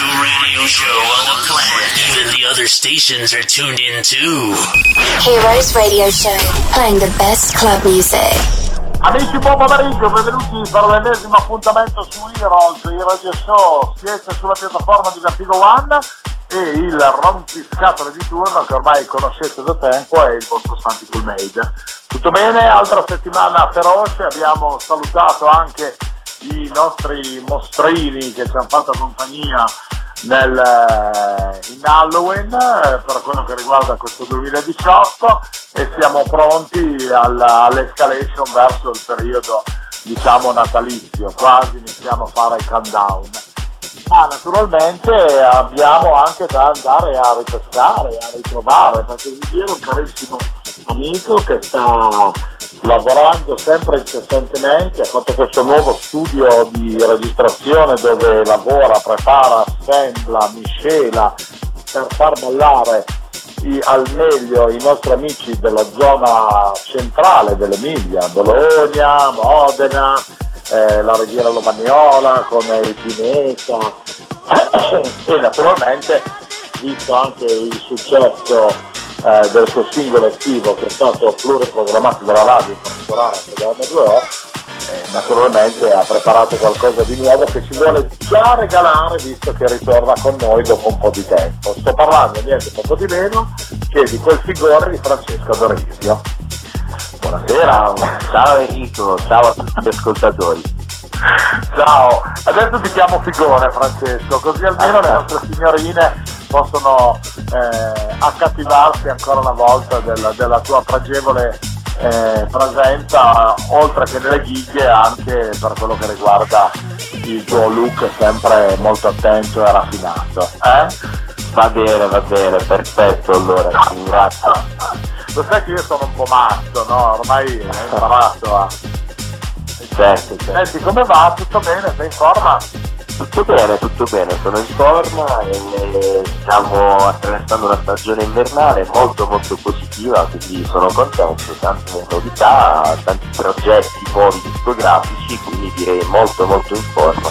to radio show on the planet. Even the other stations are tuned in too. Heroes Radio Show, playing the best club music. Amici, buon pomeriggio, benvenuti per l'ennesimo appuntamento su Heroes, il radio show. Siete sulla piattaforma di Vertigo One e il rompiscatole di turno che ormai conoscete da tempo è il vostro Santi Cool Made. Tutto bene? Altra settimana feroce, abbiamo salutato anche i nostri mostrini che ci hanno fatto compagnia nel, eh, in Halloween eh, per quello che riguarda questo 2018 e siamo pronti all'escalation verso il periodo diciamo natalizio, quasi iniziamo a fare il countdown. Ma naturalmente abbiamo anche da andare a ripescare, a ritrovare, perché vi un carissimo amico che sta lavorando sempre incessantemente, ha fatto questo nuovo studio di registrazione dove lavora, prepara, assembla, miscela per far ballare i, al meglio i nostri amici della zona centrale dell'Emilia, Bologna, Modena, eh, la Riviera Romagnola con il Pineta. E naturalmente visto anche il successo eh, del suo singolo estivo che è stato pluriprogrammato dalla radio, in particolare anche da M2O, eh, naturalmente ha preparato qualcosa di nuovo che ci vuole già regalare visto che ritorna con noi dopo un po' di tempo. Sto parlando niente poco di meno che di quel figore di Francesco Dorisio. Buonasera. Ciao Enrico, ciao a tutti gli ascoltatori. Ciao, adesso ti chiamo figone Francesco, così almeno le nostre signorine possono eh, accattivarsi ancora una volta della, della tua pregevole eh, presenza, oltre che nelle ghiglie anche per quello che riguarda il tuo look sempre molto attento e raffinato. Eh? Va bene, va bene, perfetto allora, ringrazio. Lo sai che io sono un po' matto, no? Ormai ho imparato a Certo, certo. Senti, come va? Tutto bene? Sei in forma? Tutto bene, tutto bene, sono in forma e stiamo attraversando una stagione invernale molto molto positiva, quindi sono contento, tante novità, tanti progetti nuovi discografici, quindi direi molto molto in forma.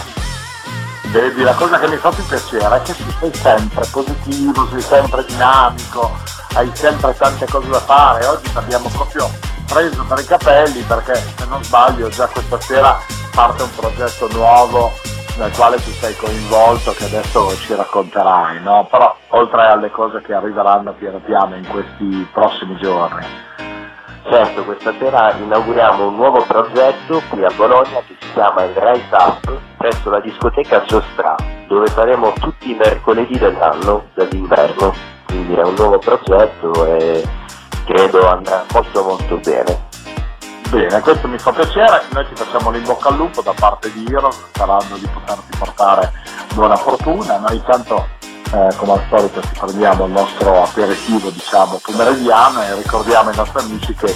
Vedi, la cosa che mi fa più piacere è che tu sei sempre positivo, sei sempre dinamico, hai sempre tante cose da fare, oggi abbiamo proprio preso per i capelli perché se non sbaglio già questa sera parte un progetto nuovo nel quale tu sei coinvolto che adesso ci racconterai, no? Però oltre alle cose che arriveranno piano piano in questi prossimi giorni. Certo, questa sera inauguriamo un nuovo progetto qui a Bologna che si chiama il Rise Up presso la discoteca Giostra, dove faremo tutti i mercoledì dell'anno dell'inverno. Quindi è un nuovo progetto e credo andrà molto molto bene. Bene, questo mi fa piacere, noi ti facciamo l'in bocca al lupo da parte di Iro, sperando di poterti portare buona fortuna, noi tanto eh, come al solito ci prendiamo il nostro aperitivo diciamo pomeridiano e ricordiamo ai nostri amici che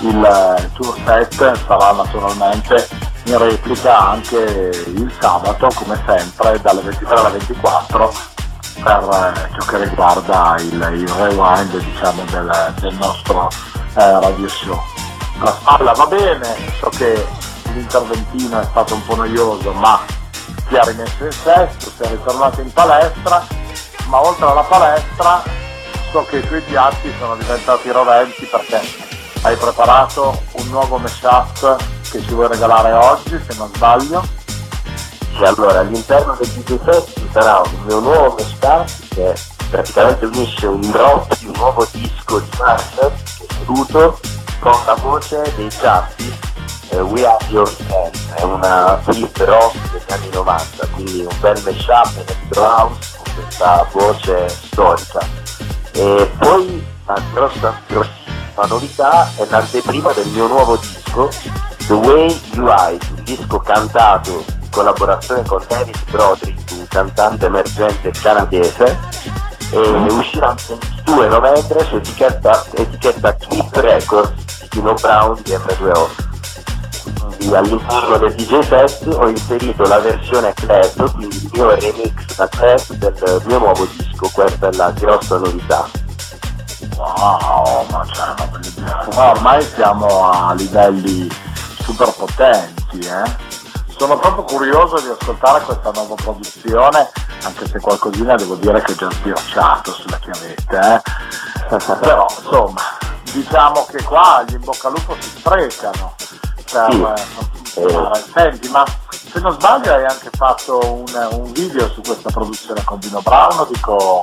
il eh, tour set sarà naturalmente in replica anche il sabato come sempre dalle 23 alle 24 per eh, ciò che riguarda il, il rewind diciamo, del, del, nostro eh, radio show. La spalla va bene, so che l'interventino è stato un po' noioso, ma si è rimesso in sesto, si è ritornato in palestra, ma oltre alla palestra so che i tuoi piatti sono diventati roventi perché hai preparato un nuovo mashup che ci vuoi regalare oggi, se non sbaglio. Sì, allora all'interno del DJ set sarà un mio nuovo mashup che praticamente unisce un drop di un nuovo disco di Marshall che saluto con la voce dei Justice eh, We Are Your Hand è una flip rock degli anni 90 quindi un bel mashup electro house con questa voce storica. E poi la grossa grossissima novità è l'anteprima del mio nuovo disco The Way You Hide un disco cantato collaborazione con David Broderick un cantante emergente canadese e uscirà il 22 novembre su etichetta, etichetta Clip Records Tino Brown di M2O. Quindi all'interno del DJ set ho inserito la versione club, quindi il mio remix da club del mio nuovo disco, questa è la grossa novità. Wow, ma c'è una bellissima. Ma ormai siamo a livelli super potenti, eh? Sono proprio curioso di ascoltare questa nuova produzione, anche se qualcosina devo dire che è già sbirciato sulla chiavetta, eh. però insomma, diciamo che qua gli in bocca al lupo si sprecano per Sì. eh, funzionare. Senti, ma se non sbaglio hai anche fatto un, un video su questa produzione con Dino Brown, dico...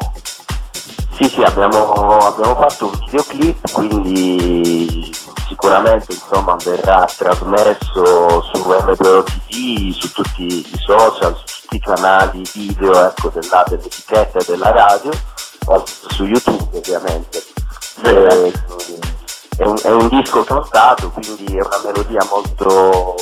Sì, sì, abbiamo, abbiamo fatto un videoclip, quindi sicuramente insomma, verrà trasmesso su M2 TV, su tutti i social, su tutti i canali video ecco, della, dell'etichetta e della radio, su YouTube ovviamente. Bene. Eh, è, un, è un disco cantato, quindi è una melodia molto,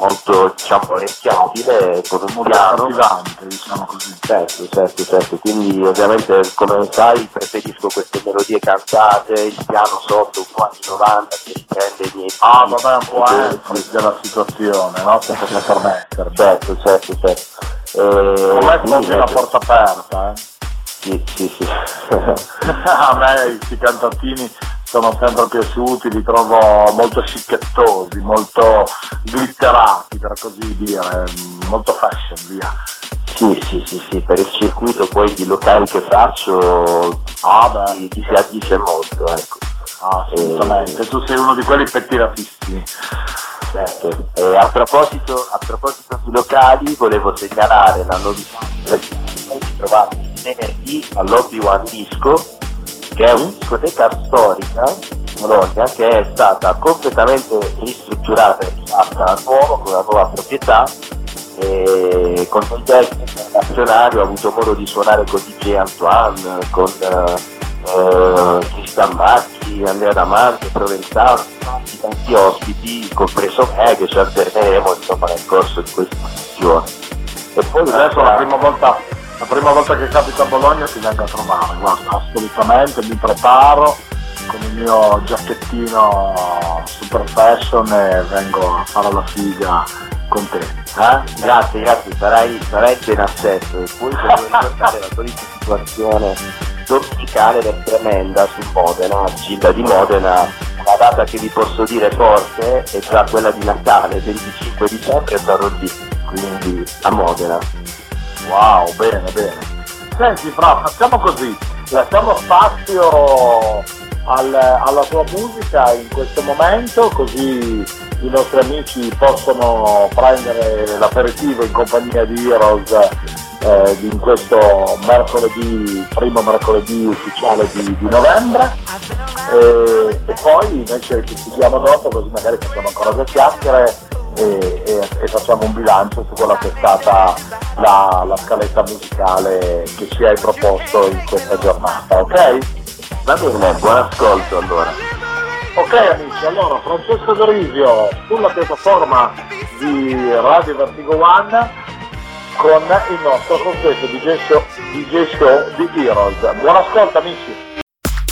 molto diciamo, orecchiabile, con un molto piano. accattivante, diciamo così. Certo, certo, certo, quindi ovviamente come sai preferisco queste melodie cantate, il piano sotto un po' anni 90 che riprende i miei Ah, vabbè, un po' enfasi della situazione, no? Se posso permettermi. Certo, certo, certo. Eh, Come sfondi una ecco, porta aperta, eh? Sì, sì, sì. A me questi cantatini sono sempre piaciuti, li trovo molto scicchettosi, molto glitterati per così dire, molto fashion via. sì, sì, sì, sì, per il circuito poi di locali che faccio Ah ti si addice molto, ecco. assolutamente, tu sei uno di quelli pettinatissimi. Certo. E a proposito, a proposito di locali, volevo segnalare la novità che si trovate venerdì all'Hobby One Disco, che è una discoteca storica Bologna che è stata completamente ristrutturata e rifatta a nuovo con una nuova proprietà e con un tecnico internazionale ho avuto modo di suonare con DJ Antoine, con eh, Cristian Macchi, Andrea Damante, Provenzano, tanti, tanti ospiti, compreso me che ci alterneremo insomma nel corso di questa sessione. E poi Adesso la prima volta, la prima volta che capita a Bologna ti vengo a trovare, guarda, assolutamente, mi preparo con il mio giacchettino super fashion e vengo a fare la figa con te. Eh? Grazie, grazie, sarai, sarai ben assetto e poi volevo ricordare la solita situazione domenicale è tremenda su Modena, Gilda di Modena, una data che vi posso dire forte è già quella di Natale, 25 dicembre sarò lì, quindi a Modena. Wow, bene, bene. Senti Fra, facciamo così, lasciamo spazio al- alla tua musica in questo momento, così i nostri amici possono prendere l'aperitivo in compagnia di Heroes eh, in questo mercoledì, primo mercoledì ufficiale di, di novembre. E, e poi invece ci seguiamo dopo così magari facciamo ancora due chiacchiere e, e- e facciamo un bilancio su quella che è stata la, la scaletta musicale che ci hai proposto in questa giornata, ok? Va bene, buon ascolto allora. Ok amici, allora Francesco Dorisio sulla piattaforma di Radio Vertigo One con il nostro consueto DJ show, DJ show di Heroes. Buon ascolto amici!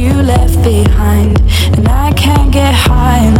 you left behind, and I can't get high enough.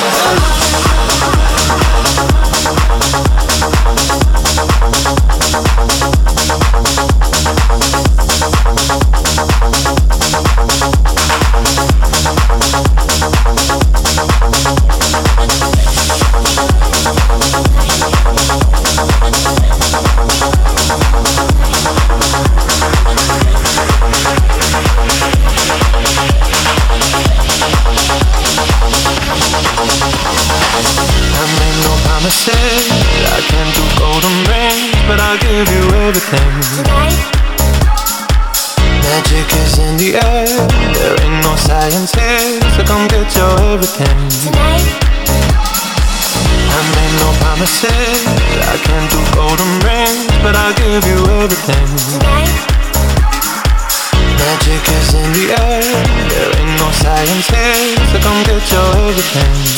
Oh, said I can't do golden rings, but I'll give you everything. Magic is in the air, there ain't no science here, so come get your everything.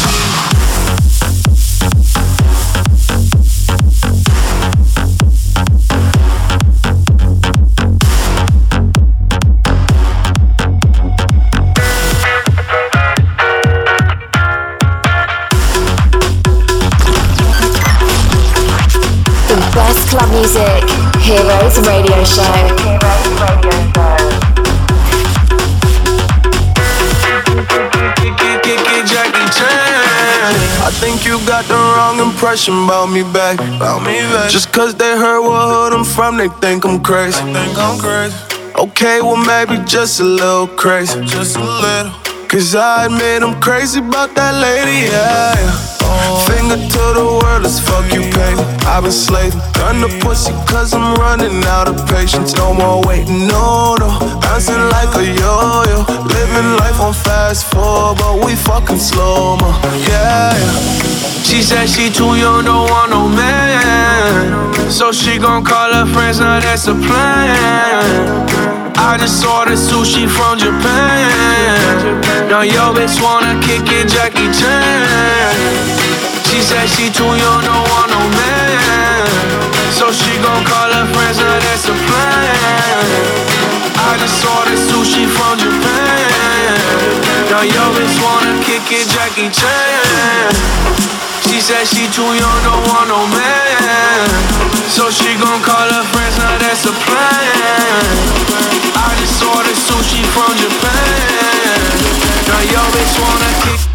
music. Heroes Radio Show. I think you got the wrong impression about me back. About me back. Just cause they heard what hood I'm from, they think I'm crazy. think I'm crazy. Okay, well maybe just a little crazy. Just a little. Cause I admit I'm crazy about that lady, yeah. Finger to the world, let's fuck you, pay. I've been slaving. Gun the pussy cause I'm running out of patience. No more waiting, no, no. Bouncing like a yo yo. Living life on fast forward, but we fucking slow mo. Yeah, yeah. She said she too young, don't want no man. So she gon' call her friends, now that's a plan. I just ordered sushi from Japan. Now yo bitch wanna kick it, Jackie Chan. She said she too young, don't want no man. So she gon' call her friends, now that's a plan. I just ordered sushi from Japan. Now yo bitch wanna kick it, Jackie Chan. She said she too young, don't want no man. So she gon' call her friends, now that's a plan. I just ordered sushi from Japan. Now yo bitch wanna kick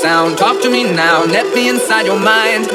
sound, talk to me now. Let me inside your mind.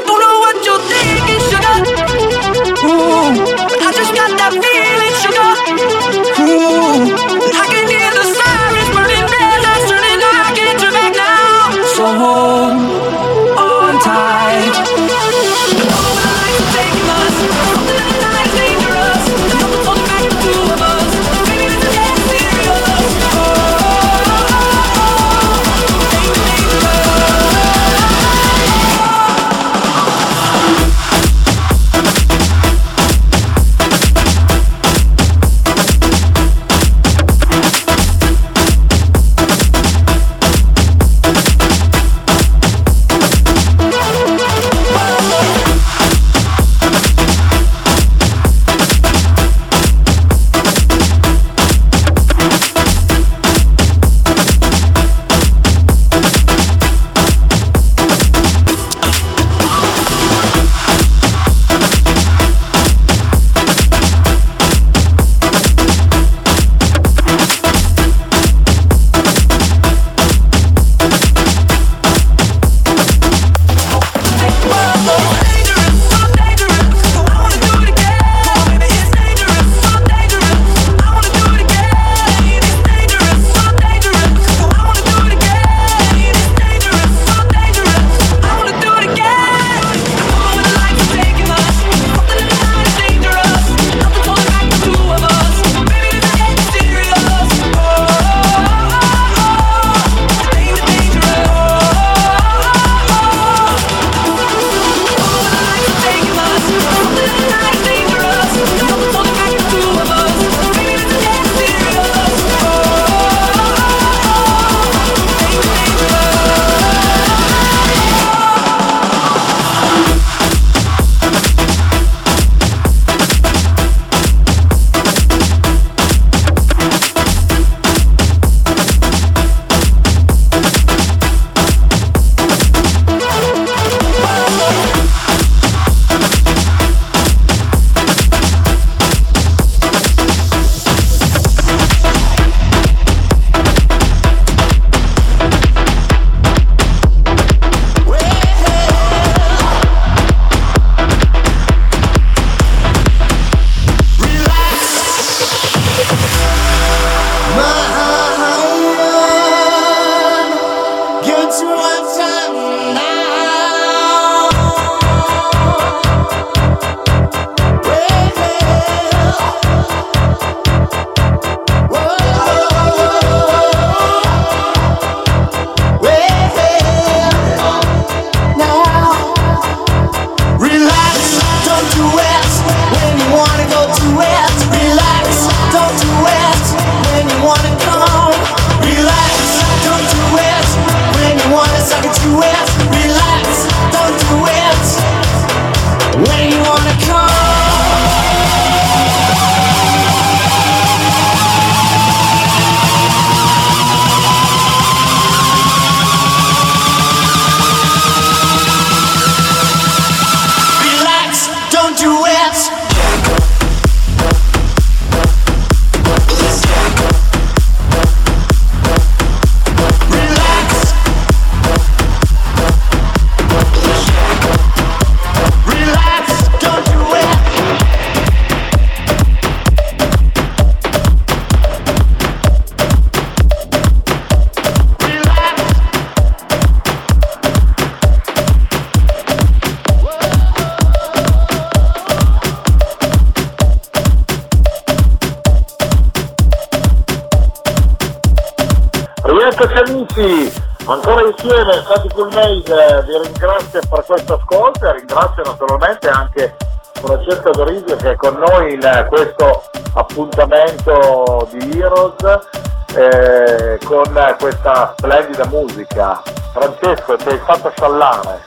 Amici, ancora insieme, Stati Cool Made vi ringrazio per questo ascolto e ringrazio naturalmente anche Francesco Dorisio che è con noi in questo appuntamento di Heroes eh, con questa splendida musica. Francesco, ti hai fatto sciallare.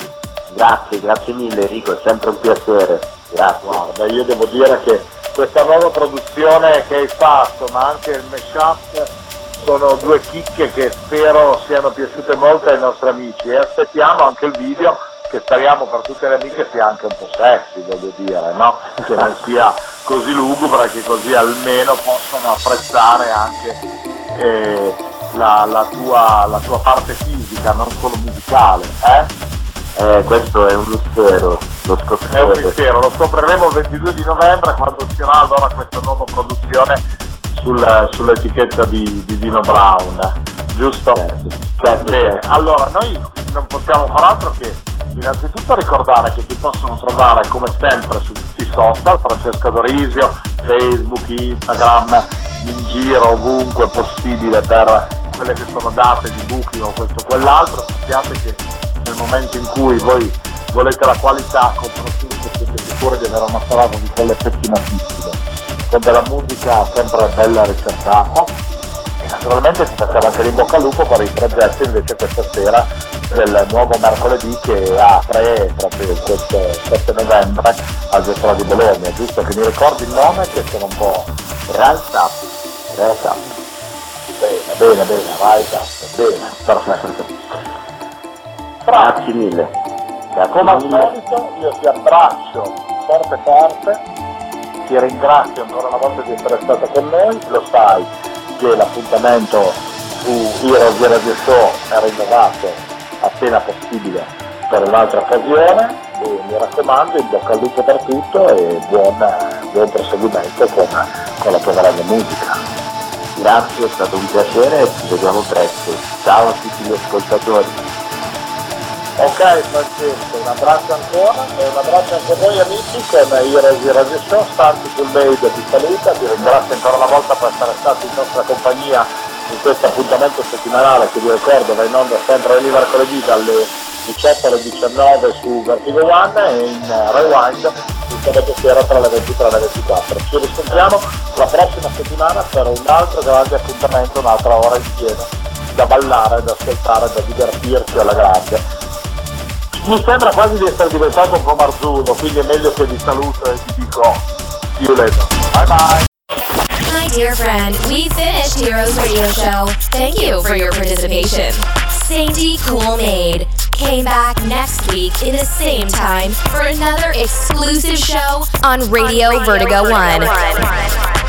Grazie, grazie mille Enrico, è sempre un piacere. Grazie. Guarda, io devo dire che questa nuova produzione che hai fatto, ma anche il mashup, sono due chicche che spero siano piaciute molto ai nostri amici e aspettiamo anche il video che speriamo per tutte le amiche sia anche un po' sexy, voglio dire, no? Che non sia così lugubre, che così almeno possano apprezzare anche eh, la, la tua, la tua parte fisica, non solo musicale, eh? Eh, questo è un mistero, lo È un scopriremo. mistero, lo scopriremo il 22 di novembre quando uscirà allora questa nuova produzione sul- sull'etichetta di, di Dino Brown, giusto? Certo, Bene, certo. allora noi non possiamo far altro che innanzitutto ricordare che ti possono trovare come sempre su tutti i social, Francesco Dorisio, Facebook, Instagram, in giro ovunque possibile per quelle che sono date di booking o questo o quell'altro, sappiate che nel momento in cui voi volete la qualità, soprattutto siete sicuri di avere una di quelle pettinatissime, con della musica sempre bella ricercata e naturalmente ti facciamo anche in bocca al lupo per il progetto invece questa sera del nuovo mercoledì che apre proprio questo 7 novembre al Gestora di Bologna, giusto che mi ricordi il nome che sono un po' Realtà, realtà. bene, bene, bene, vai, bene, perfetto. Grazie mille. Come al solito io ti abbraccio forte forte, ti ringrazio ancora una volta di essere stato con noi, lo sai che l'appuntamento su Hero di Radio Show è rinnovato appena possibile per un'altra occasione e mi raccomando in bocca al lupo per tutto e buon, buon proseguimento con, con la tua grande musica. Grazie, è stato un piacere e ci vediamo presto. Ciao a tutti gli ascoltatori. Ok Francesco, un abbraccio ancora e un abbraccio anche a voi amici con Heroes di Radio Show, Santi sul Made ti saluta, ti ringrazio ancora una volta per essere stati in nostra compagnia in questo appuntamento settimanale che vi ricordo va in onda sempre ogni mercoledì dalle 18 alle 19 su Vertigo One e in eh, Rewind il sabato sera tra le 23 e le 24. Ci riscontriamo la prossima settimana per un altro grande appuntamento, un'altra ora insieme da ballare, da ascoltare, da divertirci alla grande mi sembra quasi di essere diventato un po' marzuno, quindi è meglio che vi saluto e vi dico see you later. Bye bye! My dear friend, we finished Heroes Radio Show. Thank you for your participation. Sandy Cool Maid came back next week in the same time for another exclusive show on Radio Vertigo 1.